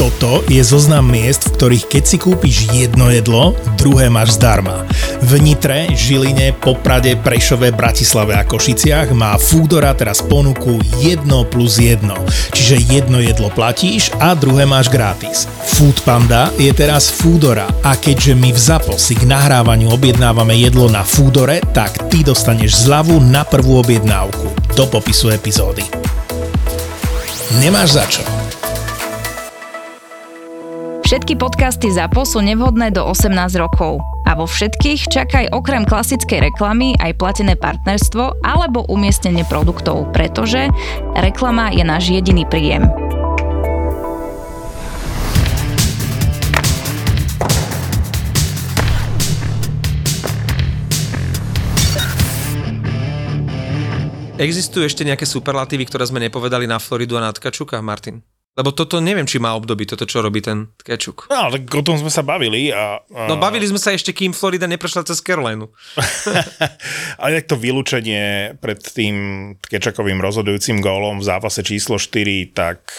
Toto je zoznam miest, v ktorých keď si kúpiš jedno jedlo, druhé máš zdarma. V Nitre, Žiline, Poprade, Prešove, Bratislave a Košiciach má Foodora teraz ponuku 1 plus 1. Čiže jedno jedlo platíš a druhé máš gratis. Food Panda je teraz Foodora a keďže my v ZAPO si k nahrávaniu objednávame jedlo na Foodore, tak ty dostaneš zľavu na prvú objednávku. Do popisu epizódy. Nemáš za čo. Všetky podcasty ZAPO sú nevhodné do 18 rokov. A vo všetkých čakaj okrem klasickej reklamy aj platené partnerstvo alebo umiestnenie produktov, pretože reklama je náš jediný príjem. Existujú ešte nejaké superlatívy, ktoré sme nepovedali na Floridu a na Tkačuka, Martin? Lebo toto neviem, či má období, toto čo robí ten Tkečuk. No, tak o tom sme sa bavili. A, a... No bavili sme sa ešte, kým Florida neprešla cez Carolinu. Ale tak to vylúčenie pred tým Tkečakovým rozhodujúcim gólom v zápase číslo 4, tak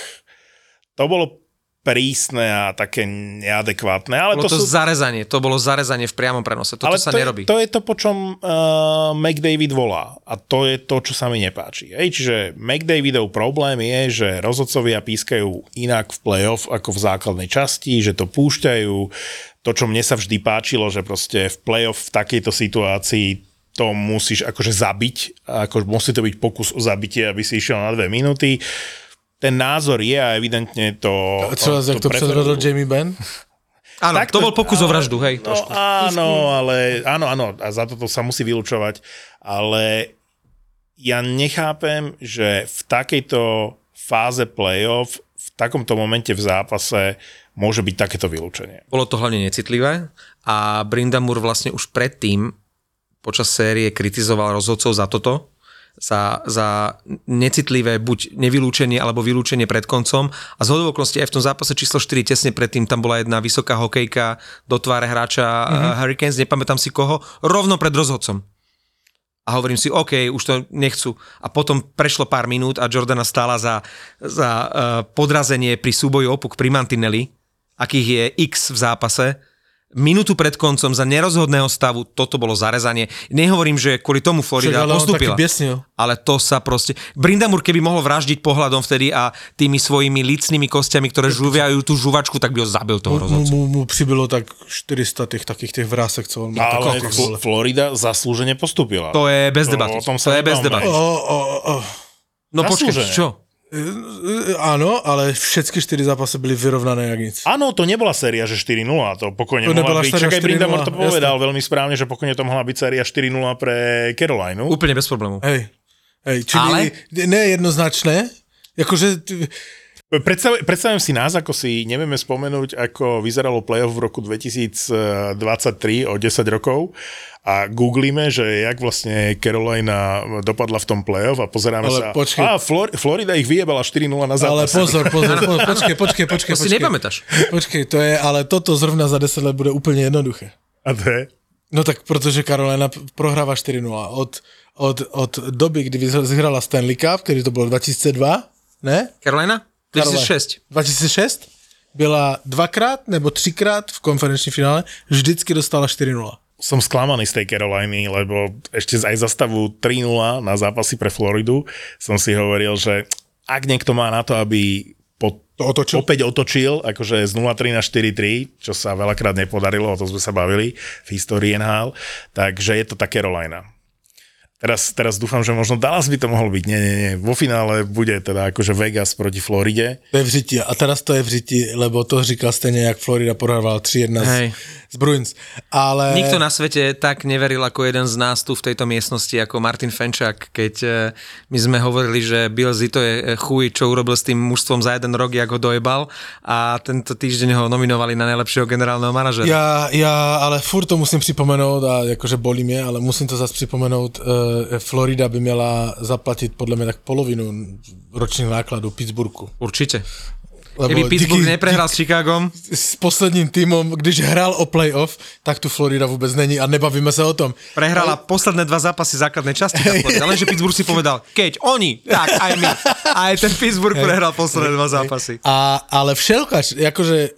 to bolo prísne a také neadekvátne. Ale bolo to, to sú... zarezanie, to bolo zarezanie v priamom prenose, toto ale sa to nerobí. Je, to je to, po čom uh, McDavid volá a to je to, čo sa mi nepáči. Hej, čiže McDavidov problém je, že rozhodcovia pískajú inak v playoff ako v základnej časti, že to púšťajú. To, čo mne sa vždy páčilo, že proste v playoff v takejto situácii to musíš akože zabiť, ako musí to byť pokus o zabitie, aby si išiel na dve minúty ten názor je a evidentne to... A čo, to, to, to predvedol Jamie Benn? Áno, tak to, to bol pokus o vraždu, hej. No, áno, ale áno, áno, a za toto sa musí vylúčovať, ale ja nechápem, že v takejto fáze playoff, v takomto momente v zápase môže byť takéto vylúčenie. Bolo to hlavne necitlivé a Brindamur vlastne už predtým počas série kritizoval rozhodcov za toto, za, za necitlivé buď nevylúčenie alebo vylúčenie pred koncom a z okolností aj v tom zápase číslo 4 tesne predtým tam bola jedna vysoká hokejka do tváre hráča mm-hmm. Hurricanes, nepamätám si koho, rovno pred rozhodcom. A hovorím si, OK, už to nechcú. A potom prešlo pár minút a Jordana stála za, za uh, podrazenie pri súboji opuk pri Mantinelli, akých je X v zápase minútu pred koncom za nerozhodného stavu, toto bolo zarezanie. Nehovorím, že kvôli tomu Florida Však, postupila. Ale to sa proste... Brindamur, keby mohol vraždiť pohľadom vtedy a tými svojimi licnými kostiami, ktoré žuviajú tú žuvačku, tak by ho zabil toho rozhodcu. Mu, mu, mu přibylo tak 400 tých takých tých vrásek, co on má. Ale Florida zaslúžene postupila. To je bez debaty. To, o tom sa to je bez debaty. O, o, o. No počkej, čo? Áno, ale všetky 4 zápasy byli vyrovnané jak nic. Áno, to nebola séria, že 4-0, to pokojne to mohla byť. Čakaj, Brindamore to povedal jasne. veľmi správne, že pokojne to mohla byť séria 4-0 pre Carolinu. Úplne bez problémov. Hej, hej čili ale... nejednoznačné, akože Predstav, predstavujem si nás, ako si nevieme spomenúť, ako vyzeralo playoff v roku 2023 o 10 rokov a googlíme, že jak vlastne Carolina dopadla v tom playoff a pozeráme Ale sa. Počkej. A Flor- Florida ich vyjebala 4-0 na zápas. Ale pozor, pozor, pozor počkej, počkej, počkej. To si nepamätáš. Počkej, to je, ale toto zrovna za 10 let bude úplne jednoduché. A to je? No tak protože Carolina prohráva 4-0. Od, od, od doby, kdy vyhrala Stanley Cup, kedy to bolo 2002, ne? Carolina? 2006. 2006 byla dvakrát nebo třikrát v konferenčním finále, vždycky dostala 4-0. Som sklamaný z tej Caroliny, lebo ešte aj za stavu 3-0 na zápasy pre Floridu som si hovoril, že ak niekto má na to, aby po, to otočil. opäť otočil, akože z 0-3 na 4-3, čo sa veľakrát nepodarilo, o tom sme sa bavili v histórii NHL, takže je to tá Carolina. Teraz, teraz dúfam, že možno Dallas by to mohol byť. Nie, nie, nie. Vo finále bude teda akože Vegas proti Floride. To je v řiti. A teraz to je v řiti, lebo to říkal stejne, jak Florida pohrával 3-1 z, z Bruins. Ale... Nikto na svete tak neveril ako jeden z nás tu v tejto miestnosti, ako Martin Fenčák, keď e, my sme hovorili, že Bill Zito je e, chuj, čo urobil s tým mužstvom za jeden rok, jak ho dojebal a tento týždeň ho nominovali na najlepšieho generálneho manažera. Ja, ja ale furt to musím připomenout a akože bolí mě, ale musím to zase připomenout uh, Florida by měla zaplatit podle mě tak polovinu ročných nákladů Pittsburghu. Určite. Keby Pittsburgh díky- neprehral s Chicagom, s posledním týmom, když hrál o playoff, tak tu Florida vůbec není a nebavíme se o tom. prehrala posledné dva zápasy základnej časti. Florida. Lenže Pittsburgh si povedal, keď oni, tak aj my. Aj ten Pittsburgh prehral posledné dva zápasy. A, ale všelkač, akože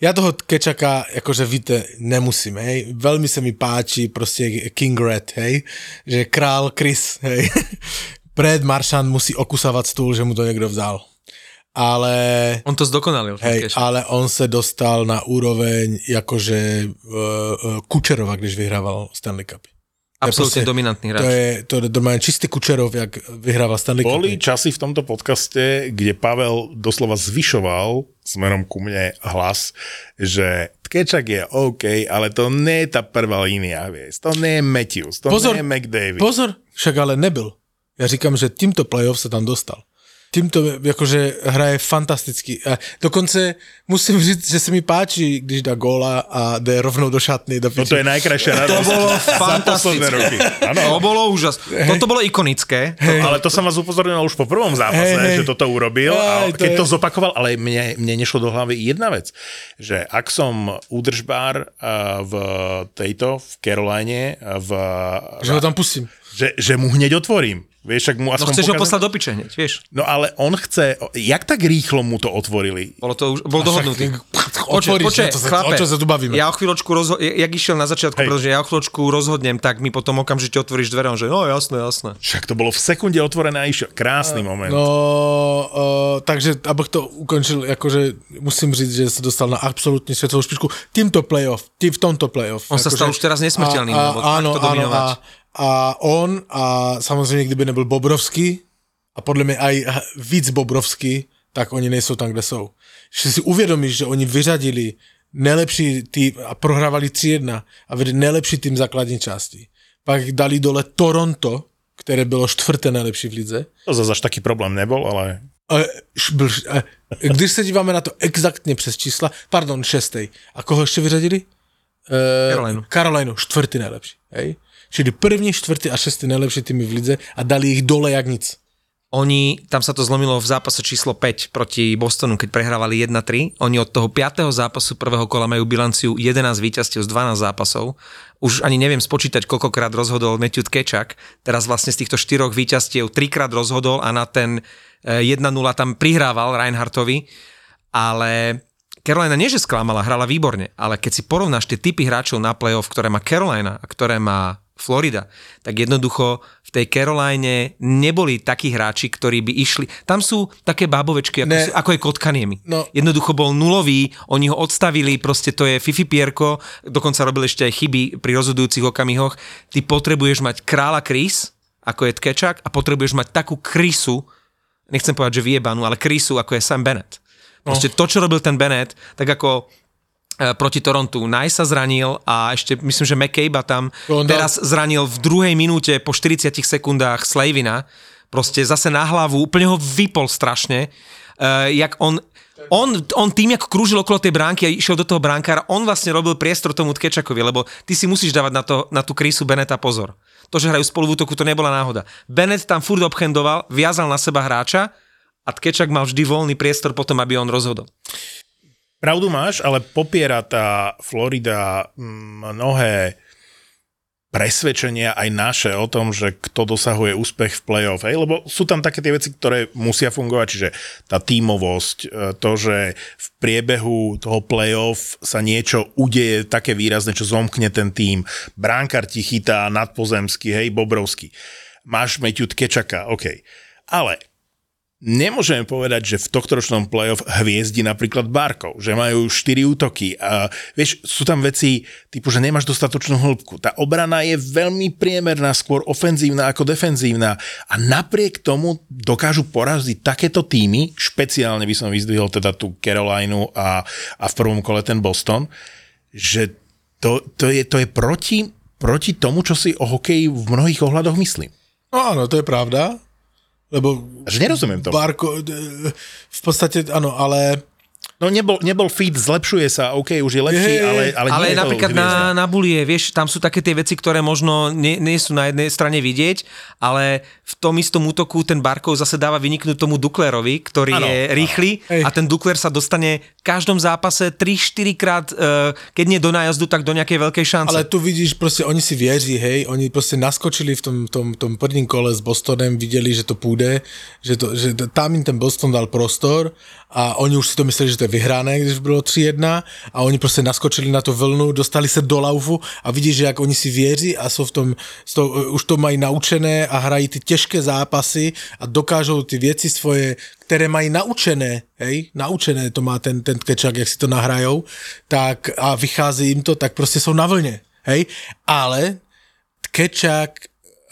ja toho Kečaka, akože víte, nemusím, hej. Veľmi sa mi páči proste King Red, hej. Že král Chris, hej. Brad Marchand musí okusávať stůl, že mu to niekto vzal. Ale, On to zdokonalil. hej, ale on se dostal na úroveň jakože uh, Kučerova, když vyhrával Stanley Cup. Absolutne dominantný To hráč. je, to je normálne čistý Kučerov, jak vyhrával Stanley Cup. Boli časy v tomto podcaste, kde Pavel doslova zvyšoval smerom ku mne hlas, že Tkečak je OK, ale to nie je tá prvá línia, vieš. To nie je Matthews, to Pozor, nie je McDavid. Pozor, však ale nebyl. Ja říkám, že týmto playoff sa tam dostal. Týmto jakože hraje fantasticky. A dokonce musím říct, že se mi páči, když dá góla a jde rovnou do šatny. Do No to je najkrajšia radosť To bolo fantastické. roky. Áno, To bolo úžas. Toto bolo ikonické. To, ale to som vás upozornil už po prvom zápase, hej. že toto urobil a Hej, to keď je- to zopakoval, ale mne, mne nešlo do hlavy jedna vec, že ak som údržbár a, v tejto, v Caroline, a v, Že ho tam pustím. Že, že mu hneď otvorím. Vieš, ak mu No aspoň chceš ho pokazať- poslať do piče hneď, vieš. No ale on chce, jak tak rýchlo mu to otvorili? Bolo to už, bol dohodnutý. To sa, chlape, o čo sa tu bavíme. Ja o chvíľočku, rozho- jak išiel na začiatku, Hej. pretože ja o chvíľočku rozhodnem, tak mi potom okamžite otvoríš dvere, on že no jasné, jasné. Však to bolo v sekunde otvorené a išiel. Krásny moment. No, uh, takže abych to ukončil, jakože musím říct, že se dostal na absolútne svetovú špičku. Týmto playoff, tým v tomto playoff. On sa Akože- stal už teraz nesmrteľným, a, a, áno, áno, a, a on a samozřejmě, kdyby nebyl Bobrovský a podle mě aj víc Bobrovský, tak oni nejsou tam, kde jsou. Že si uvědomíš, že oni vyřadili nejlepší tým a prohrávali 3-1 a vedli nejlepší tým základní části. Pak dali dole Toronto, které bylo čtvrté nejlepší v lize. To zase až taký problém nebol, ale A, š- byl, š- a, když se díváme na to exaktně přes čísla, pardon, šestý. A koho ještě vyřadili? Uh, Carolinu. Carolinu, čtvrtý nejlepší. Hej? Čili první, čtvrtý a šestý nejlepší týmy v lize a dali ich dole jak nic. Oni, tam sa to zlomilo v zápase číslo 5 proti Bostonu, keď prehrávali 1-3. Oni od toho 5. zápasu prvého kola majú bilanciu 11 víťazstiev z 12 zápasov. Už ani neviem spočítať, koľkokrát rozhodol Matthew Tkečak. Teraz vlastne z týchto štyroch víťazstiev trikrát rozhodol a na ten eh, 1-0 tam prihrával Reinhardtovi. Ale Carolina nie, že sklamala, hrala výborne, ale keď si porovnáš tie typy hráčov na playoff, ktoré má Carolina a ktoré má Florida, tak jednoducho v tej Caroline neboli takí hráči, ktorí by išli. Tam sú také bábovečky, ako, Ne. sú, ako je Kotkaniemi. No. Jednoducho bol nulový, oni ho odstavili, proste to je Fifi Pierko, dokonca robil ešte aj chyby pri rozhodujúcich okamihoch. Ty potrebuješ mať kráľa Kris, ako je Tkečak, a potrebuješ mať takú krysu, nechcem povedať, že vyjebanú, ale krysu, ako je Sam Bennett. Proste to, čo robil ten Bennett, tak ako proti Torontu. Naj sa zranil a ešte myslím, že McCabe tam On teraz zranil v druhej minúte po 40 sekundách Slavina. Proste zase na hlavu, úplne ho vypol strašne. Uh, jak on, on, on tým, jak krúžil okolo tej bránky a išiel do toho bránkára, on vlastne robil priestor tomu Tkečakovi, lebo ty si musíš dávať na, to, na tú krísu Beneta pozor. To, že hrajú spolu v útoku, to nebola náhoda. Bennett tam furt obchendoval, viazal na seba hráča a Tkečak mal vždy voľný priestor potom, aby on rozhodol. Pravdu máš, ale popiera tá Florida mm, mnohé presvedčenia aj naše o tom, že kto dosahuje úspech v play-off, hej? lebo sú tam také tie veci, ktoré musia fungovať, čiže tá tímovosť, e, to, že v priebehu toho play-off sa niečo udeje také výrazné, čo zomkne ten tým, bránkar ti chytá nadpozemský, hej, Bobrovský. Máš Matthew Tkečaka, OK. Ale Nemôžeme povedať, že v tohtoročnom playoff hviezdi napríklad Barkov, že majú 4 útoky a vieš, sú tam veci typu, že nemáš dostatočnú hĺbku. Tá obrana je veľmi priemerná, skôr ofenzívna ako defenzívna a napriek tomu dokážu poraziť takéto týmy, špeciálne by som vyzdvihol teda tú Carolinu a, a v prvom kole ten Boston, že to, to, je, to je proti, proti tomu, čo si o hokeji v mnohých ohľadoch myslím. No áno, to je pravda. Lebo Že nerozumiem tomu. Barko, v podstate áno, ale No nebol, nebol fit, zlepšuje sa, OK, už je lepší, Je, ale, ale, Ale nie je to napríklad na, na bulie, vieš, tam sú také tie veci, ktoré možno nie, nie sú na jednej strane vidieť, ale v tom istom útoku ten Barkov zase dáva vyniknúť tomu Duklerovi, ktorý Áno, je rýchly Hej. a ten Dukler sa dostane v každom zápase 3-4 krát, e, keď nie do nájazdu, tak do nejakej veľkej šance. Ale tu vidíš, proste oni si věří, hej, oni proste naskočili v tom, tom, tom prvním kole s Bostonem, videli, že to půjde, že, to, že tam im ten Boston dal prostor a oni už si to mysleli, že to je vyhrané, když bylo 3-1 a oni prostě naskočili na tu vlnu, dostali se do laufu a vidíš, že jak oni si věří a jsou v tom, to, už to mají naučené a hrají ty těžké zápasy a dokážou ty věci svoje, které mají naučené, hej, naučené to má ten, ten kečak, jak si to nahrajou, tak a vychází jim to, tak prostě jsou na vlně, hej, ale Kečák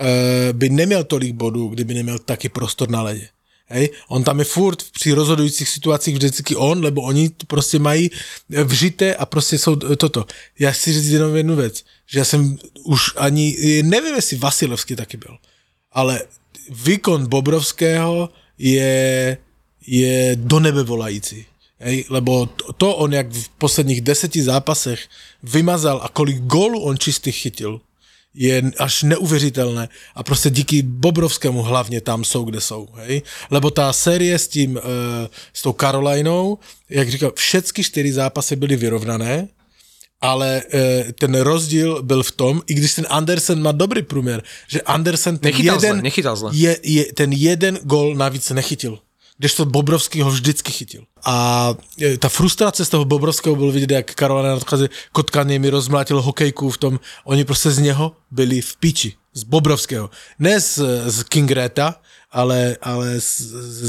uh, by neměl tolik bodů, kdyby neměl taky prostor na ledě. Hej? On tam je furt při rozhodujících situacích vždycky on, lebo oni to prostě mají eh, vžité a prostě jsou eh, toto. Já chci říct jenom jednu věc, že já jsem už ani, eh, nevím, jestli Vasilevský taky byl, ale výkon Bobrovského je, je do nebe volající. Hej, lebo to, on, jak v posledních deseti zápasech vymazal a kolik gólů on čistých chytil, je až neuvěřitelné a prostě díky Bobrovskému hlavně tam jsou, kde jsou, hej? Lebo ta série s tím, uh, s tou Carolinou, jak říkal, všechny čtyři zápasy byly vyrovnané, ale e, ten rozdíl byl v tom, i když ten Andersen má dobrý průměr, že Andersen ten Nechytal jeden, zle, nechytal zle. Je, je, ten jeden gol navíc nechytil. Kdežto Bobrovský ho vždycky chytil. A e, ta frustrace z toho Bobrovského byl vidět, jak Karolina nadchází, Kotkany mi rozmlátil hokejku v tom, oni prostě z něho byli v piči. Z Bobrovského. Ne z, z Kingreta, ale, ale z,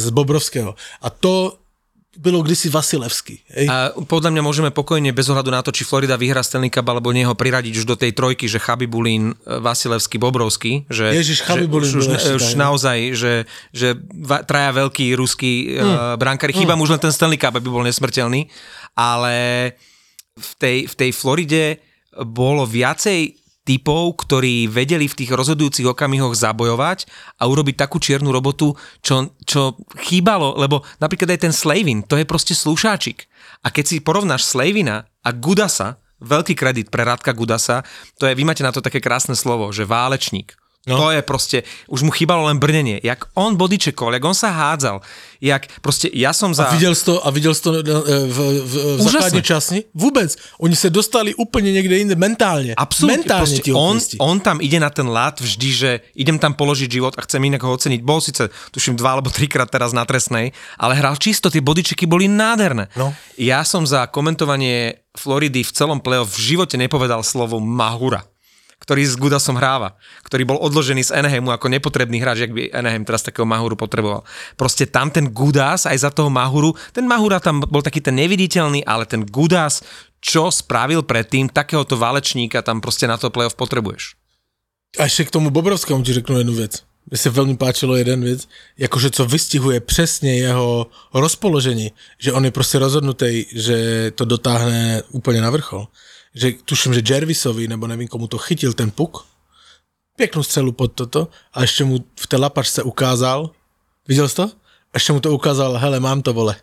z Bobrovského. A to bylo kdysi Vasilevský. Hej? A podľa mňa môžeme pokojne, bez ohľadu na to, či Florida vyhrá Stanley Cup alebo nie ho priradiť už do tej trojky, že Chabibulín, Vasilevský, Bobrovský. Že, Ježiš, že Chabibulín už, už, ešte už tak, naozaj, že, že traja veľkí ruskí hmm. brankári. Chýba mu už len ten Stanley Cup, aby bol nesmrteľný. Ale v tej, v tej Floride bolo viacej typov, ktorí vedeli v tých rozhodujúcich okamihoch zabojovať a urobiť takú čiernu robotu, čo, čo chýbalo, lebo napríklad aj ten Slavin, to je proste slúšáčik. A keď si porovnáš Slavina a Gudasa, veľký kredit pre Radka Gudasa, to je, vy máte na to také krásne slovo, že válečník. No. To je proste, už mu chýbalo len brnenie. Jak on bodyčekol, jak on sa hádzal, jak proste, ja som za... A viděl jsi to, a viděl jsi to eh, v, v, v Úžasné. základní časni? Vůbec. Oni se dostali úplně někde jinde mentálně. Absolutne, proste ti on, on tam ide na ten lát vždy, že idem tam položiť život a chcem inak ho oceniť. Bol síce, tuším, dva alebo trikrát teraz na trestnej, ale hral čisto, tie bodyčeky boli nádherné. No. Ja som za komentovanie Floridy v celom playoff v živote nepovedal slovo Mahura ktorý s Gudasom hráva, ktorý bol odložený z Anaheimu ako nepotrebný hráč, ak by Anaheim teraz takého Mahuru potreboval. Proste tam ten Gudas aj za toho Mahuru, ten Mahura tam bol taký ten neviditeľný, ale ten Gudas, čo spravil predtým, takéhoto válečníka tam proste na to playoff potrebuješ. A ještě k tomu Bobrovskému ti řeknu jednu věc. Mně se velmi páčilo jeden věc, jakože co vystihuje přesně jeho rozpoložení, že on je prostě rozhodnutý, že to dotáhne úplně na vrchol. Že tuším, že Jervisovi, nebo nevím komu to chytil ten puk, pěknou střelu pod toto a ještě mu v té lapačce ukázal, viděl jsi to? A ještě mu to ukázal, hele, mám to, vole.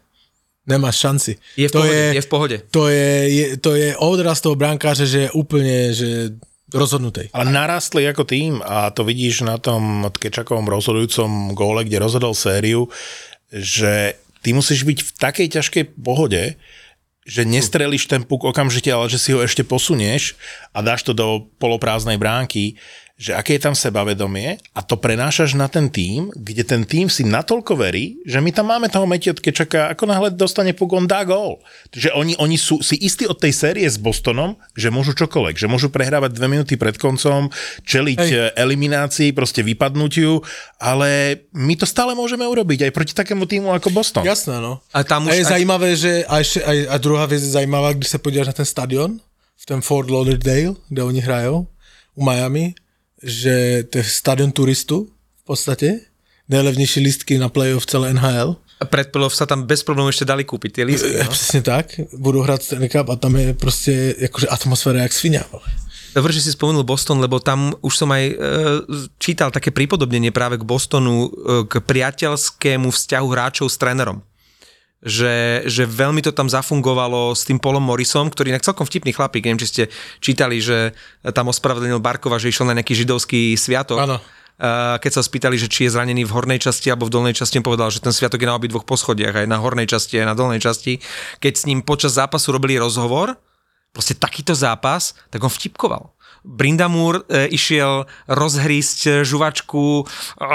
Nemáš šanci. Je v to pohode, je, je v pohode. To je, je, to je odraz toho brankáře, že je úplně, že rozhodnutý. Ale narastli ako tým a to vidíš na tom Kečakovom rozhodujúcom góle, kde rozhodol sériu, že ty musíš byť v takej ťažkej pohode, že nestrelíš ten puk okamžite, ale že si ho ešte posunieš a dáš to do poloprázdnej bránky, že aké je tam sebavedomie a to prenášaš na ten tým, kde ten tým si natoľko verí, že my tam máme toho Metia Kečaka, ako náhle dostane puk, on dá gól. Že oni, oni sú si istí od tej série s Bostonom, že môžu čokoľvek, že môžu prehrávať dve minúty pred koncom, čeliť Hej. Hej. eliminácii, proste vypadnutiu, ale my to stále môžeme urobiť aj proti takému týmu ako Boston. Jasné, no. A tam A už je aj- zajímavé, že a, ještě, a, a druhá věc je zajímavá, když se podíváš na ten stadion, v ten Fort Lauderdale, kde oni hrajou, u Miami, že to je stadion turistů v podstatě, nejlevnější lístky na playoff celé NHL. A pred playoff sa tam bez problémov ešte dali kúpiť tie lístky. No. No? Přesně tak, budou hrát Stanley Cup a tam je prostě jakože atmosféra jak svinia. Dobre, že si spomenul Boston, lebo tam už som aj e, čítal také pripodobnenie práve k Bostonu, e, k priateľskému vzťahu hráčov s trénerom. Že, že veľmi to tam zafungovalo s tým Polom Morrisom, ktorý inak celkom vtipný chlapík, neviem, či ste čítali, že tam ospravedlnil Barkova, že išiel na nejaký židovský sviatok. Áno. Keď sa spýtali, že či je zranený v hornej časti alebo v dolnej časti, povedal, že ten sviatok je na obidvoch poschodiach, aj na hornej časti, aj na dolnej časti. Keď s ním počas zápasu robili rozhovor, proste takýto zápas, tak on vtipkoval. Brindamur e, išiel rozhrísť e, žuvačku, e,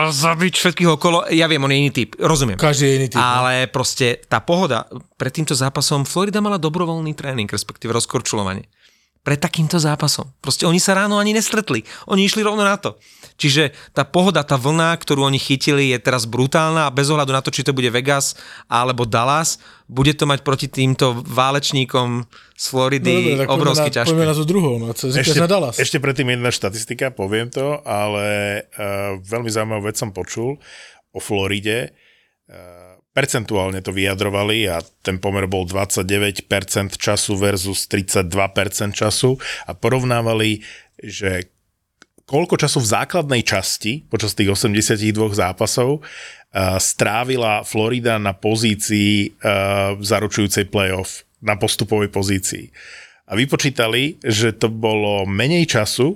zabiť všetkých okolo. Ja viem, on je iný typ, rozumiem. Každý je iný typ. no. Ale proste tá pohoda, pred týmto zápasom Florida mala dobrovoľný tréning, respektíve rozkorčulovanie. Pred takýmto zápasom. Proste oni sa ráno ani nestretli. Oni išli rovno na to. Čiže tá pohoda, tá vlna, ktorú oni chytili, je teraz brutálna a bez ohľadu na to, či to bude Vegas alebo Dallas, bude to mať proti týmto válečníkom z Floridy No dobre, na, ťažké. Poďme na tú druhou, no, co říkáš na Dallas. ešte predtým jedna štatistika, poviem to, ale uh, veľmi zaujímavú vec som počul o Floride. Uh, percentuálne to vyjadrovali a ten pomer bol 29% času versus 32% času a porovnávali, že koľko času v základnej časti počas tých 82 zápasov uh, strávila Florida na pozícii uh, zaručujúcej playoff, na postupovej pozícii. A vypočítali, že to bolo menej času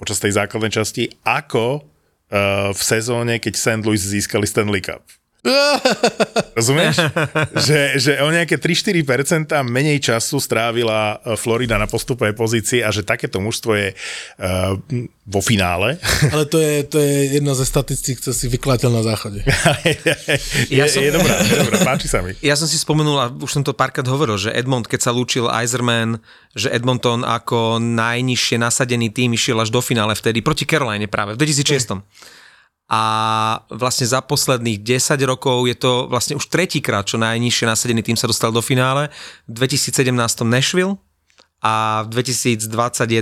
počas tej základnej časti, ako uh, v sezóne, keď St. Louis získali Stanley Cup. Rozumieš? že, že o nejaké 3-4% menej času strávila eh, Florida na postupovej pozícii a že takéto mužstvo je uh, vo finále. Ale to je, to je jedna ze statistík, co si vyklatil na záchode. je, Ja som- je dobrá, je dobrá, páči sa mi. Ja som si spomenul, a už som to párkrát hovoril, že Edmond, keď sa lúčil Iserman, že Edmonton ako najnižšie nasadený tým išiel až do finále vtedy, proti Caroline práve, v 2006. A vlastne za posledných 10 rokov je to vlastne už tretíkrát, čo najnižšie nasadený tým sa dostal do finále. V 2017 Nashville a v 2021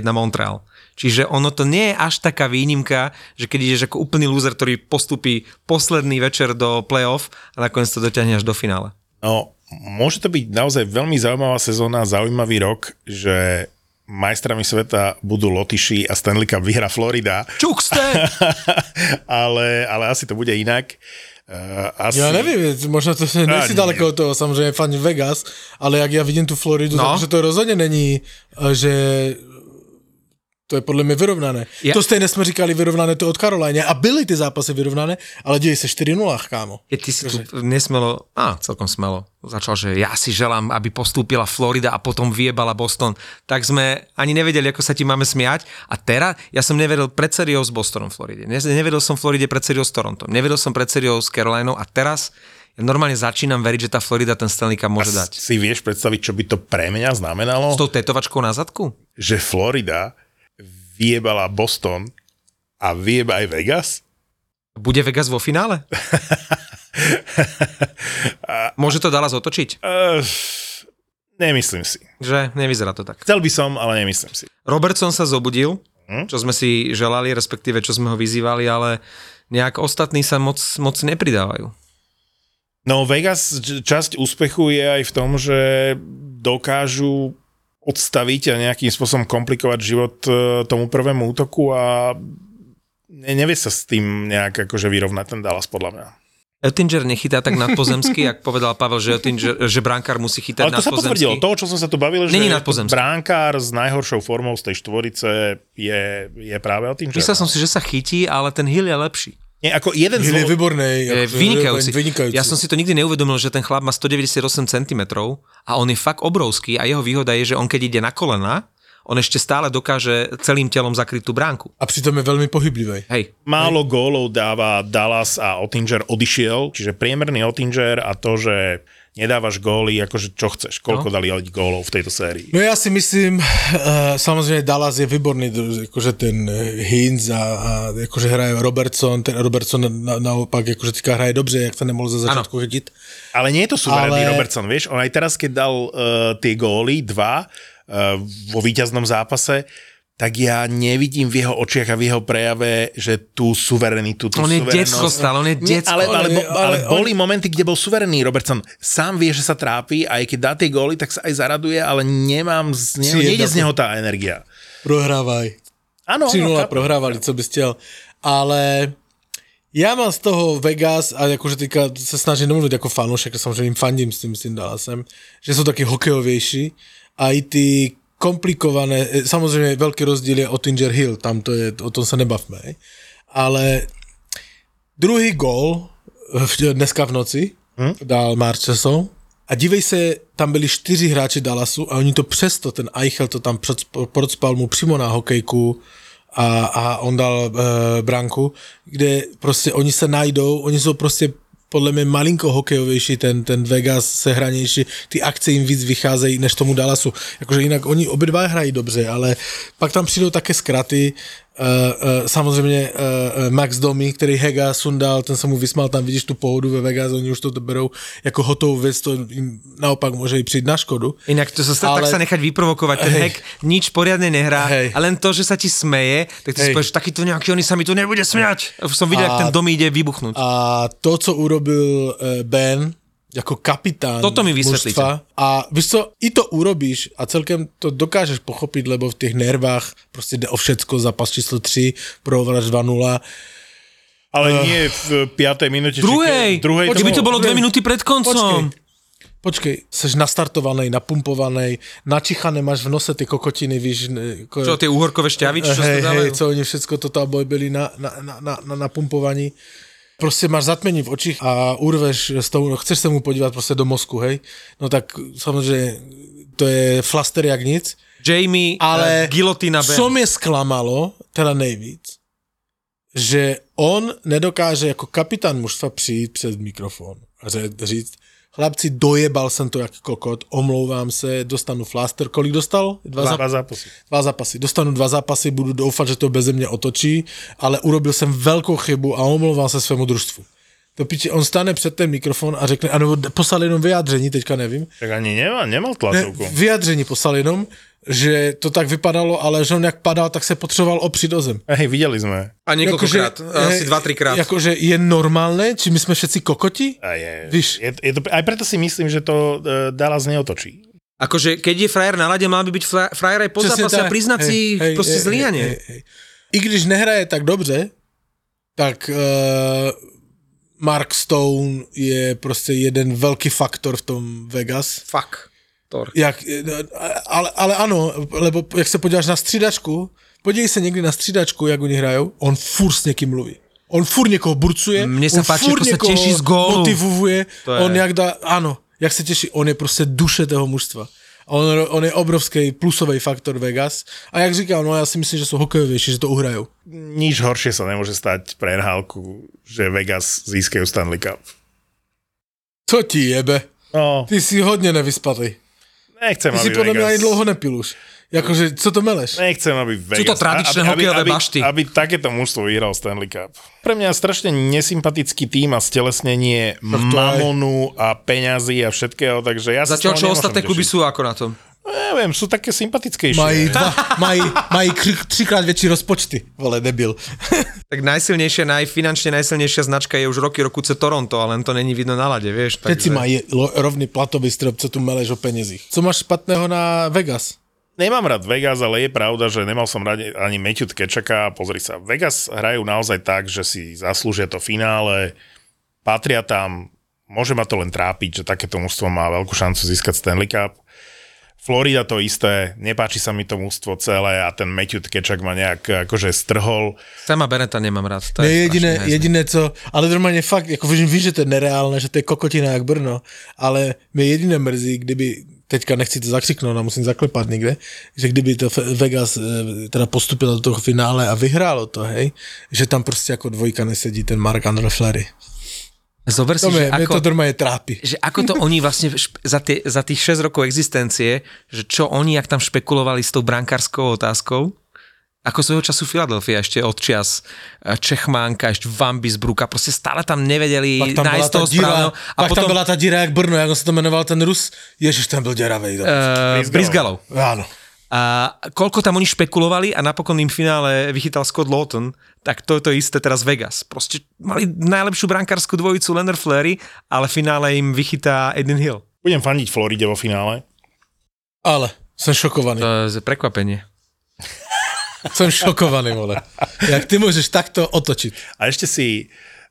Montreal. Čiže ono to nie je až taká výnimka, že keď ideš ako úplný loser, ktorý postupí posledný večer do playoff a nakoniec to dotiahne až do finále. No, môže to byť naozaj veľmi zaujímavá sezóna, zaujímavý rok, že majstrami sveta budú Lotyši a Stanley Cup vyhra Florida, Čukste! ale, ale asi to bude inak. Uh, asi... Ja nevím, možná to se nejsi Ani daleko od toho, samozřejmě fan Vegas, ale jak já vidím tu Floridu, No. takže to rozhodně není, eh, že to je podle mě vyrovnané. Ja- Ja. To stejně jsme říkali vyrovnané to od Caroline a byly ty zápasy vyrovnané, ale dějí se 4-0, kámo. Keď ty si tu nesmelo, a celkom smelo, začal, že ja si želám, aby postúpila Florida a potom vyjebala Boston, tak sme ani nevedeli, ako sa ti máme smiať. A teraz, ja som nevedel pred sériou s Bostonom v Floride. Ne- Nevedel som v Floride pred sériou s Torontom. Nevedel som pred sériou s Carolinou a teraz ja normálne začínam veriť, že tá Florida ten Stanley Cup môže dať. Si vieš predstaviť, čo by to pre mňa znamenalo? S tou tetovačkou na zadku? Že Florida vyjebala Boston a vyjeba aj Vegas? Bude Vegas vo finále? Môže to Dallas otočiť? Uh, nemyslím si. Že nevyzerá to tak. Chcel by som, ale nemyslím si. Robertson sa zobudil, Hm? čo sme si želali, respektíve čo sme ho vyzývali, ale nejak ostatní sa moc, moc nepridávajú. No Vegas, časť úspechu je aj v tom, že dokážu odstaviť a nejakým spôsobom komplikovať život e, tomu prvému útoku a ne- nevie sa s tým nejak akože vyrovnať ten Dallas podľa mňa. Oettinger nechytá tak nadpozemsky, ak povedal Pavel, že, Oettinger, že brankár musí chytať Ale to sa potvrdilo. nadpozemsky. To, čo som sa tu bavil, že Není nadpozemský. bránkár s najhoršou formou z tej štvorice je, je práve o tým, že... Myslel som si, že sa chytí, ale ten Hill je lepší. Nie, ako jeden je výborný. Je akože vynikajúci. vynikajúci. Ja som si to nikdy neuvedomil, že ten chlap má 198 cm a on je fakt obrovský a jeho výhoda je, že on keď ide na kolena, on ešte stále dokáže celým telom zakryť tú bránku. A přitom je velmi pohyblivý. Hej, Málo gólov dáva Dallas a Ottinger odišiel, čiže priemerný Ottinger a to, že nedávaš góly, akože čo chceš, koľko No. dali gólov v tejto sérii. No já si myslím, uh, samozřejmě Dallas je výborný, jakože ten eh, Hines a, a jakože hraje Robertson, ten Robertson na, naopak jakože teďka hraje dobře, jak se nemohl za začátku chytit. Ale nie je to suverénny Ale- Robertson, vieš? On aj teraz, keď dal uh, tie góly, dva, uh, vo víťaznom zápase, tak ja nevidím v jeho očiach a v jeho prejave, že tú suverenitu, tú On je decko stále, on je decko. ale, ale, On ale, ale on- boli momenty, kde bol suverený Robertson. Sám vie, že sa trápi a aj keď dá tie góly, tak sa aj zaraduje, ale nemám z neho, nejde z neho tá energia. Prohrávaj. Áno, 3-0 áno, chápem. prohrávali, co bys chtěl. Ale Já mám z toho Vegas, a jakože teďka se snažím nemluvit jako fanoušek, samozřejmě jim fandím s tím, s tím Dallasem, že jsou taky hokejovější a i ty komplikované, eh, samozřejmě velký rozdíl je Ottinger Hill, tam to je, o tom se nebavme, hej. ale druhý gol v- dneska v noci hm? dal Marchesson a dívej se, tam byli čtyři hráči Dallasu a oni to přesto, ten Eichel to tam procp- procpal mu přímo na hokejku a, a on dal e, branku, kde prostě oni se najdou, oni jsou prostě podle mě malinko hokejovější, ten, ten Vegas se hranější, ty akce jim víc vycházejí než tomu Dallasu. Jakože jinak oni obě hrají dobře, ale pak tam přijdou také zkraty, Uh, uh, samozřejmě uh, Max Domi, který Hega sundal, ten se mu vysmal, tam vidíš tu pohodu ve Vegas, oni už to berou jako hotovou věc, to jim naopak může i přijít na škodu. Inak to sa, ale... tak sa nechať vyprovokovať. Ten hack nič poriadne nehrá Hej. a len to, že sa ti smeje, tak ty si Hej. povieš, takýto nejaký, oni sa mi tu nebude smiať. Už som videl, A- jak ten dom ide vybuchnúť. A to, co urobil eh, Ben jako kapitán Toto mi vysvetlíte. mužstva, a víš co, i to urobíš a celkem to dokážeš pochopit, lebo v těch nervách prostě jde o všecko, zápas číslo 3, prohráš 2-0. Ale nie v 5. minúte. či Druhej, ke- druhej keby to bolo dve minúty pred koncom. Počkej, počkej, seš nastartovaný, napumpovaný, načichané máš v nose ty kokotiny, víš. ko- Čo, tie uhorkové šťavy, čo hej, hej, co oni všetko toto boj byli na, na, na, na, na napumpovaní. Prostě máš zatmení v očích a urveš s tou, chceš se mu podívat prostě do mozku, hej? No tak samozřejmě to je flaster jak nic, Jamie, ale uh, Gilotina Ben. co mě zklamalo, teda nejvíc, že on nedokáže jako kapitán mužstva přijít před mikrofon a říct, chlapci, dojebal jsem to jak kokot, omlouvám se, dostanu flaster, kolik dostal? Dva, Dva, zápasy. dva zápasy. Dostanu dva zápasy, budu doufat, že to beze mě otočí, ale urobil jsem velkou chybu a omlouvám se svému družstvu. To piči, on stane před ten mikrofon a řekne, ano, poslal jenom vyjádření, teďka nevím, Tak ani nemal, nemal ne, tlačovku. vyjádření poslal jenom, že to tak vypadalo, ale že on jak padal, tak se potřeboval opřít o zem. Hej, videli sme. A niekoľkokrát, asi eh, dva, trikrát. Jakože je normálne, či my jsme všetci kokoti? A je, Víš. je, je to, aj preto si myslím, že to uh, Dallas neotočí. Akože, keď je frajer na lade, mal by byť fra- frajer aj po Přesně zápase a priznať si Hej, proste hej, zlyhanie. hej, hej. I když nehraje tak dobře, tak uh, Mark Stone je prostě jeden velký faktor v tom Vegas. Fuck. Tor. Jak, no, ale, ale ano, lebo jak se podíváš na střídačku, podívej se někdy na střídačku, jak oni hrajou, on furt s někým mluví. On furt někoho burcuje, Mne sa on páči, furt ako sa někoho teší z gólu. motivuje, To je- on jak dá, ano, jak se těší, on je prostě duše toho mužstva. On, on je obrovský plusový faktor Vegas. A jak říkal, no já si myslím, že jsou hokejovější, že to uhrajou. Nič horšie sa nemôže stať pre NHL, že Vegas získajú Stanley Cup. Co ti jebe? No, Ty jsi hodně nevyspatý. Nechcem, Ty si aby mě Vegas... ani dlouho nepil už. Jakože, co to meleš? Nechcem, aby Vegas... to tradičné aby, hokejové aby, bašty. Aby, aby takéto mužstvo vyhral Stanley Cup. Pre mňa strašne nesympatický tým a stelesnenie mamonu a peňazí a všetkého, takže ja Zatiaľ, čo ostatné kluby sú ako na tom. No, Neviem, sú také sympatickejšie. Mají, dva, mají, mají kři- třikrát větší rozpočty. Vole, debil. Tak najsilnejšia, najfinančne najsilnejšia značka je už roky rokuce Toronto, ale len to není vidno na lade, vieš. Teď si mají rovný platový strop, co tu meleš o penězích. Co máš špatného na Vegas? Nemám rád Vegas, ale je pravda, že nemal som rád ani Matthew Kečaka. Pozri sa, Vegas hrajú naozaj tak, že si zaslúžia to finále, patria tam, môže ma to len trápiť, že takéto mužstvo má veľkú šancu získať Stanley Cup. Florida to isté, nepáči sa mi to mužstvo celé a ten Matthew Kečak ma nejak akože strhol. Sama Beneta nemám rád. To Ne, je jediné, jediné co, ale normálně fakt, jako vím, vím, že to je nereálné, že to je kokotina jak Brno, ale mě jediné mrzí, kdyby, teďka nechci to zakřiknout a musím zaklepat někde, že kdyby to Vegas eh, teda postupilo do toho finále a vyhrálo to, hej, že tam prostě jako dvojka nesedí ten Mark Andre Fleury. Zober si, To že ako, to normálně trápí. že ako to oni vlastne šp- za, tie, za tých 6 rokov existencie, že čo oni, jak tam špekulovali s tou brankárskou otázkou, ako svojho času Filadelfia ešte od čas eh, Čechmánka, ešte Vambisbruka, proste stále tam nevedeli Pak tam nájsť toho správneho. díra, pak tam byla ta díra jak Brno, jak on se to jmenoval ten Rus, ježiš, ten byl děravej. Uh, uh, Brizgalov. Áno. A koľko tam oni špekulovali a napokon im v finále vychytal Scott Lawton, tak to je to isté teraz Vegas. Proste mali najlepšiu brankárskú dvojicu Leonard Fleury, ale v finále im vychytá Eden Hill. Budem fandiť Floride vo finále. Ale jsem šokovaný. To je prekvapenie. Jsem šokovaný, vole. Jak ty můžeš takto otočit? A ešte si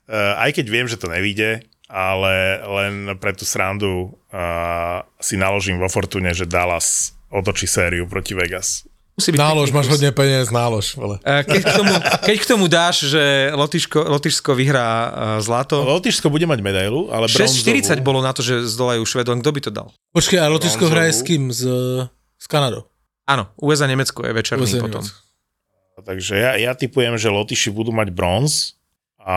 Uh, aj keď viem, že to nevíde, ale len pre tú srandu uh, si naložím vo Fortune, že Dallas otočí sériu proti Vegas. Musí byť Nálož, máš hodne peniaz, nálož. Vole. E, Keď k, tomu, keď k tomu dáš, že Lotyšsko, Lotyšsko vyhrá e, zlato, Lotyšsko bude mať medailu, ale 6,40 bronzovú. bolo na to, že zdolajú Švedom. Kto by to dal? Počkej, a Lotyšsko Bronzovú. hraje s kým? S, s Kanadou. Áno, USA Nemecko je večerný USA, potom. Nemecko. Takže ja, ja typujem, že Lotyši budú mať bronz. A,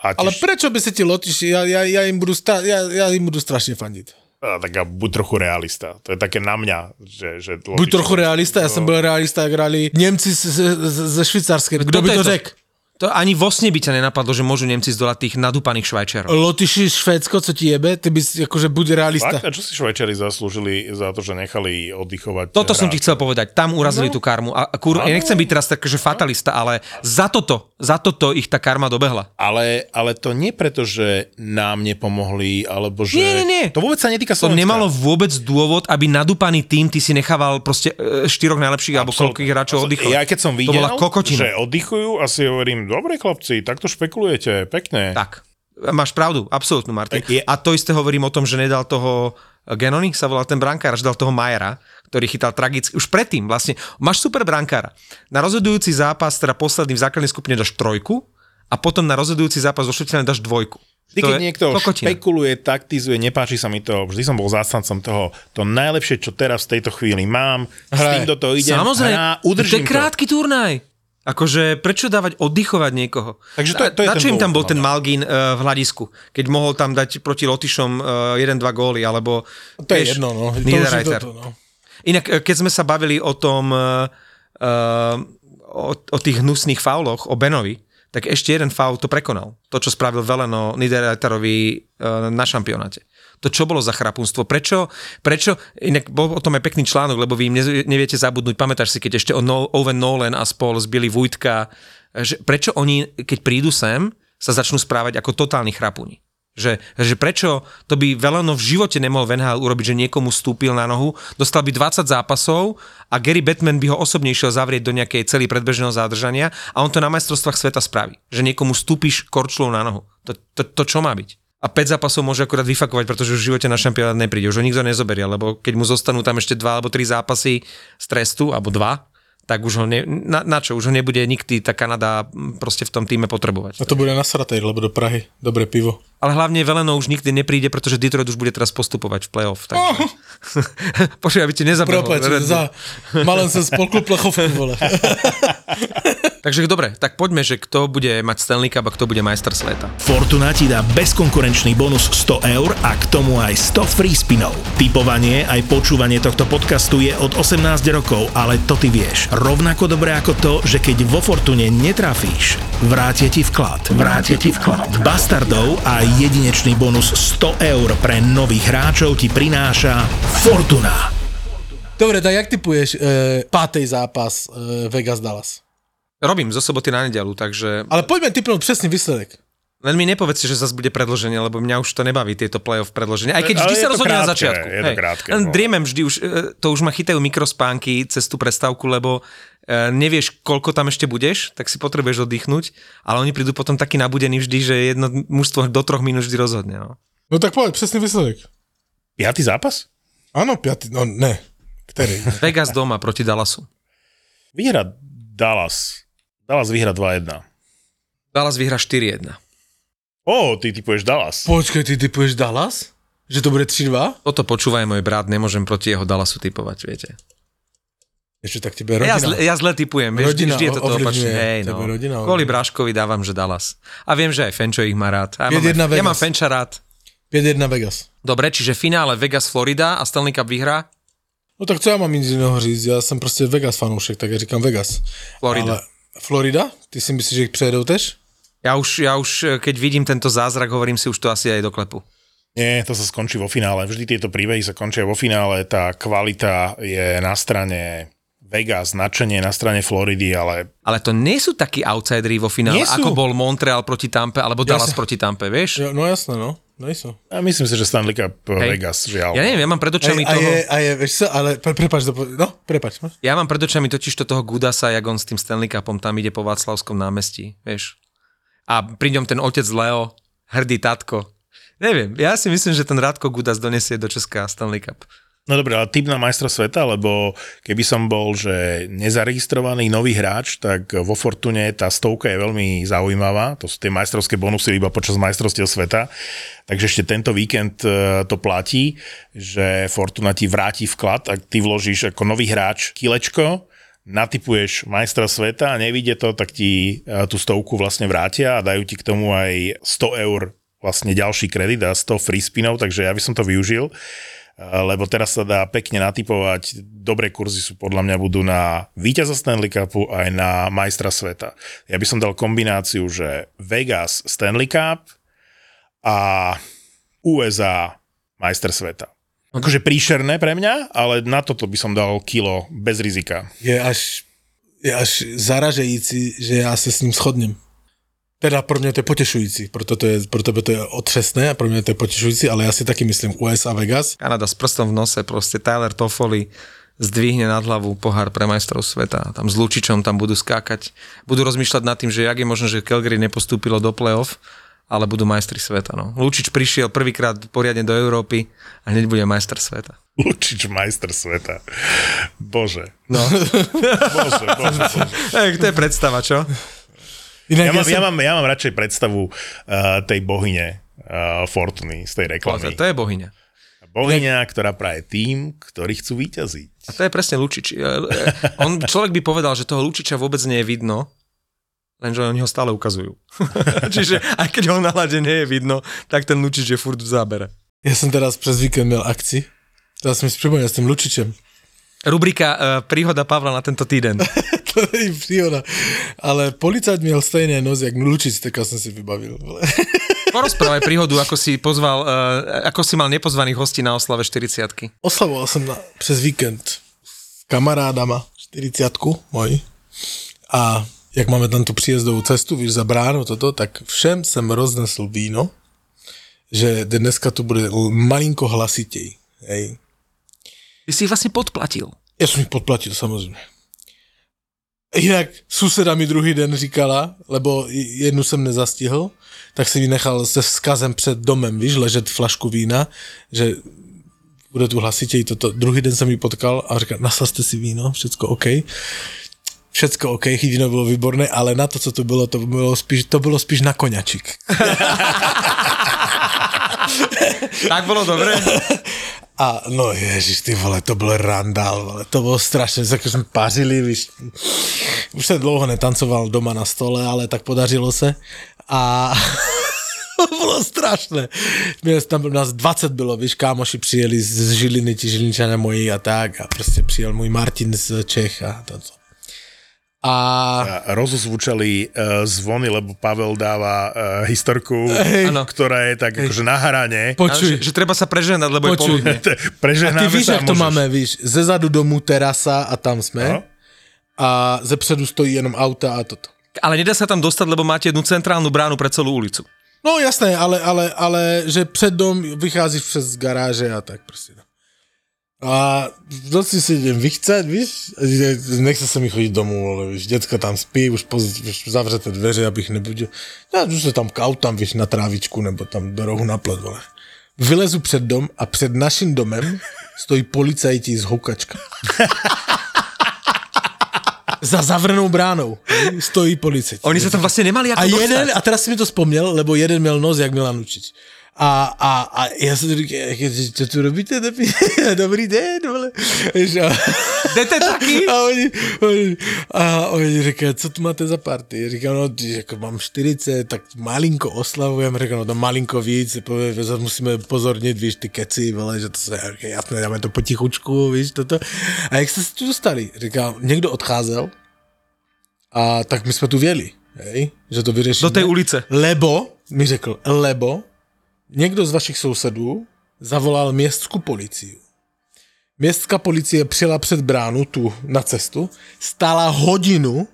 a tiež, Ale prečo by si ti Lotyši, ja, ja, ja, im budu sta, ja, ja im budú strašne fandiť. A, tak a buď trochu realista. To je také na mňa, že, že Buď trochu realista, ja som bol realista, jak hrali Nemci ze Švýcarskej. Kto Kto by to to to? řekl? To ani vo sne by ťa nenapadlo, že môžu Nemci zdolať tých nadúpaných Švajčiarov. Lotyši, Švédsko, co ti jebe, ty by si akože buď realista. Fakt? A čo si Švajčiari zaslúžili za to, že nechali oddychovať Toto som ti chcel povedať. Tam urazili no. tú karmu. A, kur, ja nechcem byť teraz tak, že fatalista, ale za toto, za toto ich tá karma dobehla. Ale, ale to nie preto, že nám nepomohli, alebo že... Nie, nie, nie. To vôbec sa netýka To Slovenska. nemalo vôbec dôvod, aby nadúpaný tým ty si nechával proste e, štyroch najlepších alebo Absolútne. koľkých hráčov oddychovať. Ja keď som to videl, že oddychujú a si hovorím, dobre chlapci, takto špekulujete, pekne. Tak. Máš pravdu, absolútnu, Martin. Je- A to isté hovorím o tom, že nedal toho Genony, sa volal ten brankár, že dal toho Majera, ktorý chytal tragicky. Už predtým vlastne. Máš super brankára. Na rozhodujúci zápas, teda posledný v základnej skupine dáš trojku a potom na rozhodujúci zápas štvrťfinále dáš dvojku. To keď je niekto kokotina. špekuluje, taktizuje, nepáči sa mi to, vždy som bol zástancom toho, to najlepšie, čo teraz v tejto chvíli mám, s Hraj. tým do toho idem, Samozrejme, hrá, to je udržím to. krátky turnaj. Akože prečo dávať oddychovať niekoho? Takže to je- to je na čo im tam bol ten no. Malgin uh, v hľadisku? Keď mohol tam dať proti Lotyšom uh, jeden, dva góly, alebo... To je jedno, no. To už je toto, no. Inak, e, keď sme sa bavili o tom, uh, o, o tých hnusných fauloch, o Benovi, tak ešte jeden faul to prekonal. To, čo spravil Veleno Niederreiterovi uh, na šampionáte. To čo bolo za chrapunstvo? Prečo, prečo, inak bol o tom aj pekný článok, lebo vy im ne, neviete zabudnúť, pamätáš si, keď ešte o no, Owen Nolan a spol zbili Vujtka, že prečo oni, keď prídu sem, sa začnú správať ako totálni chrapuni? Že, že prečo to by Veleno v živote nemohol Hal urobiť, že niekomu stúpil na nohu, dostal by 20 zápasov a Gary Batman by ho osobne išiel zavrieť do nejakej celý predbežného zadržania a on to na majstrovstvách sveta spraví. Že niekomu stúpiš korčlou na nohu. To, to, to čo má byť? A 5 zápasov môže akurát vyfakovať, pretože v živote na šampionát nepríde. Už ho nikto nezoberie, lebo keď mu zostanú tam ešte 2 alebo 3 zápasy z trestu, alebo 2, tak už ho ne, na, na čo? Už ho nebude nikdy tá Kanada proste v tom týme potrebovať. A to bude nasraté, lebo do Prahy. Dobré pivo. Ale hlavne Veleno už nikdy nepríde, pretože Detroit už bude teraz postupovať v playoff. Takže... Počkaj, aby ti nezabehol. Prepač, za... Mal len som spolknul plechovku, vole. Takže dobre, tak poďme, že kto bude mať Stanley Cup a kto bude majster sveta. Fortuna ti dá bezkonkurenčný bonus 100 eur a k tomu aj 100 free spinov. Typovanie aj počúvanie tohto podcastu je od 18 rokov, ale to ty vieš. Rovnako dobré ako to, že keď vo Fortune netrafíš, vrátia ti vklad. Vrátia ti vklad. Bastardov a jedinečný bonus 100 eur pre nových hráčov ti prináša Fortuna. Dobre, tak jak typuješ e, pátej zápas e, Vegas-Dallas? Robím zo soboty na nedelu, takže Ale poďme typnúť presný výsledek. len mi nepovedzte, že zase bude predloženie, lebo mňa už to nebaví, tieto playoff predloženie. Aj keď Ale vždy sa rozhodne na začiatku. je to krátke, Len no. driemem vždy už, e, to už ma chytajú mikrospánky cez tú prestávku, lebo nevieš, koľko tam ešte budeš, tak si potrebuješ oddychnúť, ale oni prídu potom taký nabudení vždy, že jedno mužstvo do troch minút vždy rozhodne. No. No tak povedz, presný výsledek. Piatý zápas? Áno, piatý, no ne. Ktorý? Vegas doma proti Dallasu. Vyhra Dallas. Dallas vyhra 2-1. Dallas vyhra 4-1. Ó, ty typuješ Dallas. Počkaj, ty typuješ Dallas? Že to bude 3-2? Toto počúvaj môj brat, nemôžem proti jeho Dallasu typovať, viete. Ešte tak tebe rodina. Ja zle, ja zle typujem, vieš, Rodina vždy je to opačne. Hej, no. rodina Kvôli. Bráškovi dávam, že Dallas. A viem, že aj Fenčo ich má rád. A ja, 5-1 mám, ja Vegas. mám Fenča rád. 5-1 Vegas. Dobre, čiže finále Vegas, Florida a Stanley Cup vyhrá No tak co ja mám nic iného říct? Ja som proste Vegas fanúšek, tak ja říkám Vegas. Florida. Ale Florida? Ty si myslíš, že ich prejedou tež? Ja už, ja už, keď vidím tento zázrak, hovorím si už to asi aj do klepu. Nie, to sa skončí vo finále. Vždy tieto príbehy sa končia vo finále. Tá kvalita je na strane Vegas, značenie na strane Floridy, ale Ale to nie sú takí outsideri vo finále, ako bol Montreal proti Tampe, alebo Dallas sa- proti Tampe, vieš? Ja, no jasné, no. Nejsú. ja myslím si, že Stanley Cup Hej. Vegas, žiaľ. Ja neviem, ja mám pred A, očami a, toho... je, a je, vieš sa, ale pre, prepač, to, po- no, prepač. No. Ja mám pred očami totiž to toho Gudasa, jak on s tým Stanley Cupom tam ide po Václavskom námestí, vieš. A pri ňom ten otec Leo, hrdý tatko. Neviem, ja si myslím, že ten Radko Gudas donesie do Česka Stanley Cup. No dobre, ale typ na majstra sveta, lebo keby som bol, že nezaregistrovaný nový hráč, tak vo Fortune tá stovka je veľmi zaujímavá. To sú tie majstrovské bonusy iba počas majstrovstiev sveta. Takže ešte tento víkend e, to platí, že Fortuna ti vráti vklad, ak ty vložíš ako nový hráč kilečko, natypuješ majstra sveta a nevidie to, tak ti e, tú stovku vlastne vrátia a dajú ti k tomu aj 100 eur vlastne ďalší kredit a 100 free spinov, takže ja by som to využil lebo teraz sa dá pekne natypovať. Dobré kurzy sú podľa mňa budú na víťaza Stanley Cupu aj na majstra sveta. Ja by som dal kombináciu, že Vegas Stanley Cup a USA majster sveta. Akože príšerné pre mňa, ale na toto by som dal kilo bez rizika. Je až, je až zaražející, že ja sa s ním shodnem. Teda pro mě to je potešující, proto to je, pro tebe to je otřesné a pro mě to je potešující, ale já si taky myslím USA Vegas. Kanada s prstom v nose, proste Tyler Toffoli zdvihne nad hlavu pohár pre majstrov sveta. Tam s Lučičom tam budú skákať. Budú rozmýšľať nad tým, že jak je možné, že Calgary nepostúpilo do play-off, ale budú majstri sveta. No. Lučič prišiel prvýkrát poriadne do Európy a hneď bude majster sveta. Lučič majster sveta. Bože. No. bože, bože, bože. Ej, to je predstava, čo? Inak ja, mám, ja, som... ja, mám, ja mám radšej predstavu uh, tej bohyne uh, Fortuny z tej reklamy. To, to je bohyňa. Bohyňa, ktorá praje tým, ktorí chcú vyťaziť. A to je presne Lučič. On, človek by povedal, že toho Lučiča vôbec nie je vidno, lenže oni ho stále ukazujú. Čiže aj keď ho na hlade nie je vidno, tak ten Lučič je furt v zábere. Ja som teraz přes víkend měl akci. Teraz mi pripomínal s tým Lučičem. Rubrika uh, Príhoda Pavla na tento týden. to je príhoda. Ale policajt měl stejné nozy, jak Lučic, tak som si vybavil. Porozprávaj príhodu, ako si pozval, uh, ako si mal nepozvaných hostí na oslave 40 Oslavoval som na, přes víkend s kamarádama 40 môj. A jak máme tam tu příjezdovou cestu, víš, za bránu toto, tak všem jsem roznesl víno, že dneska to bude malinko hlasitej. Hej. Ty si ich vlastne podplatil. Ja som ich podplatil, samozrejme. Jinak suseda mi druhý den říkala, lebo jednu jsem nezastihl, tak si ji nechal se vzkazem před domem, víš, ležet flašku vína, že bude tu hlasitěji toto. Druhý den jsem ji potkal a říkal, nasaste si víno, všecko OK. Všecko OK, víno bylo výborné, ale na to, co to bylo, to bylo spíš, to bylo spíš na koňačik. tak bylo dobré. A no ježiš, ty vole, to byl randál, vole, to bylo strašné, tak jsme pařili, víš, už jsem dlouho netancoval doma na stole, ale tak podařilo se a to bylo strašné. Měli tam nás 20 bylo, víš, kámoši přijeli z Žiliny, ti Žilinčané moji a tak a prostě přijel můj Martin z Čech a to co. A... a rozozvučali uh, zvony, lebo Pavel dáva uh, historku, hey. ktorá je tak hey. akože na hrane. Počuj. Že, že treba sa preženať, lebo Počuj. je poludne. a ty víš, jak to máme, víš, ze zadu domu terasa a tam sme. No. A ze předu stojí jenom auta a toto. Ale nedá sa tam dostať, lebo máte jednu centrálnu bránu pre celú ulicu. No jasné, ale, ale, ale že před dom vycházíš přes garáže a tak prostě. A noci si idem vychcať, víš, nechce sa mi chodiť domů, ale víš, děcka tam spí, už, poz, už zavřete dveře, abych nebudil. Já už se tam kautám, víš, na trávičku, nebo tam do rohu na plot, vole. Vylezu před dom a před naším domem stojí policajti z houkačka. Za zavřenou bránou stojí policajti. Oni sa tam vlastne nemali ako A jeden, a teraz si mi to spomněl, lebo jeden měl nos jak Milan Učič. A, a, a já jsem říkal, co tu robíte? Dobrý den, vole. Jdete taky? A oni, oni, a oni říkají, co tu máte za party? Říkám, no, jako mám 40, tak malinko oslavujeme. Říkám, no to malinko víc, musíme pozornit, víš, ty keci, vole, že to se, jasné, dáme to potichučku, víš, toto. A jak jste se tu dostali? Říkám, někdo odcházel a tak my jsme tu věli, hej, že to vyřešíme. Do té ulice. Lebo, mi řekl, lebo někdo z vašich sousedů zavolal městskou policii. Městská policie přijela před bránu tu na cestu, stála hodinu,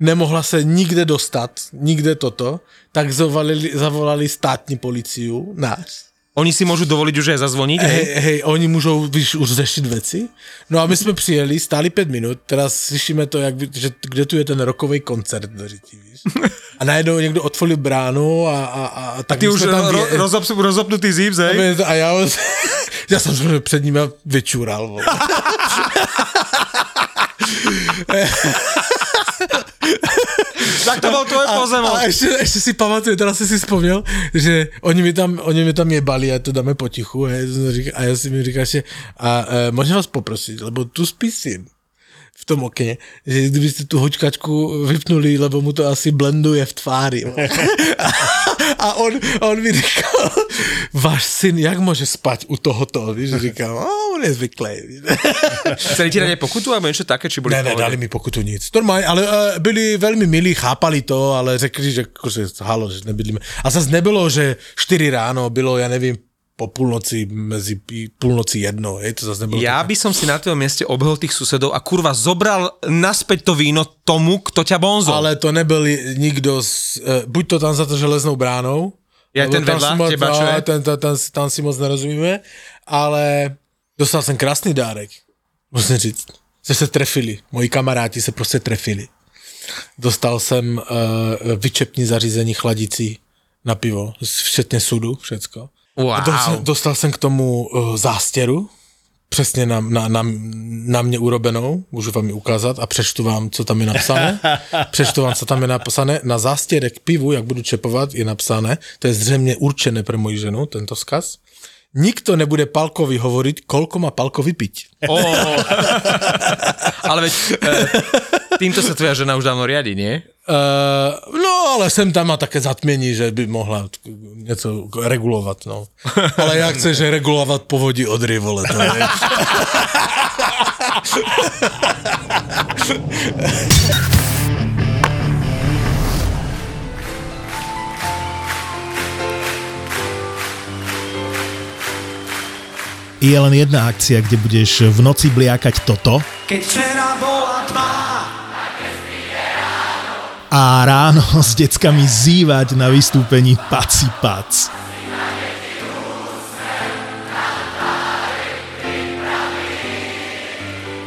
nemohla se nikde dostat, nikde toto, tak zavolali, zavolali státní policiu, náš. Oni si môžu dovoliť už aj zazvoniť, hej? Hej, hej, oni můžou, víš, už řešit věci. No a my jsme přijeli, stáli pět minut, teraz slyšíme to, jak, že kde tu je ten rokový koncert, veřití, víš. A najednou někdo otvoril bránu a, a, a, a tak Ty my už tam ro, vě- rozop, rozopnutý zips, hej? a já, já jsem se před nimi vyčural. Tak to bol tvoj pozemok. A ještě, ještě si pamatuju, teda si si vzpomněl, že oni mi tam, oni mi tam jebali a to dáme potichu hej, a já si mi říkáš, že a e, můžu vás poprosit, lebo tu spí syn v tom okně, že kdybyste tu hočkačku vypnuli, lebo mu to asi blenduje v tváři. a, a on, on mi říkal, váš syn, jak může spať u tohoto? Víš, říkal, a on je zvyklý. Chceli ti dať pokutu alebo niečo také, či boli Ne, ne, dali mi pokutu nic. Normálně, ale uh, byli velmi milí, chápali to, ale řekli, že akože, halo, že nebydlíme. A zase nebylo, že 4 ráno, bylo, ja nevím, po půlnoci, mezi pí- půlnoci jedno, hej, to zase nebylo. Ja také. by som si na tvojom mieste obehol tých susedov a kurva zobral naspäť to víno tomu, kto ťa bonzol. Ale to nebyl nikdo, z, uh, buď to tam za to železnou bránou, Ja ten tam vedľa si moc, teba, čo je? no, ten, ten, ten, tam si moc nerozumíme, ale dostal jsem krásný dárek, musím říct, že se trefili, moji kamaráti se prostě trefili. Dostal jsem uh, vyčepní zařízení chladicí na pivo, včetně sudu, všecko. Wow. Dostal, dostal jsem k tomu uh, zástěru, přesně na, na, na, na mě urobenou, můžu vám ji ukázat a přečtu vám, co tam je napsané. přečtu vám, co tam je napsané. Na zástěrek pivu, jak budu čepovat, je napsané, to je zřejmě určené pro moji ženu, tento vzkaz. Nikto nebude Palkovi hovoriť, koľko má Palkovi piť. Oh. ale veď e, týmto sa tvoja žena už dávno riadi, nie? Uh, no, ale sem tam má také zatmění, že by mohla něco regulovat, no. Ale jak chceš regulovat povodí Odry, vole, to je... Je len jedna akcia, kde budeš v noci bliakať toto Keď včera bola tma, a ráno s deckami zývať na vystúpení Paci Pac.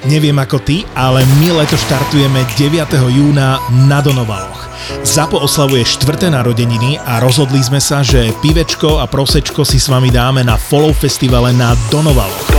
Neviem ako ty, ale my leto štartujeme 9. júna na Donovaloch. Zapo oslavuje štvrté narodeniny a rozhodli sme sa, že pivečko a prosečko si s vami dáme na Follow festivale na Donovaloch.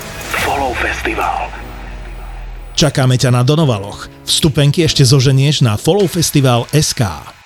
Follow Festival. Čakáme ťa na Donovaloch. Vstupenky ešte zoženieš na followfestival.sk.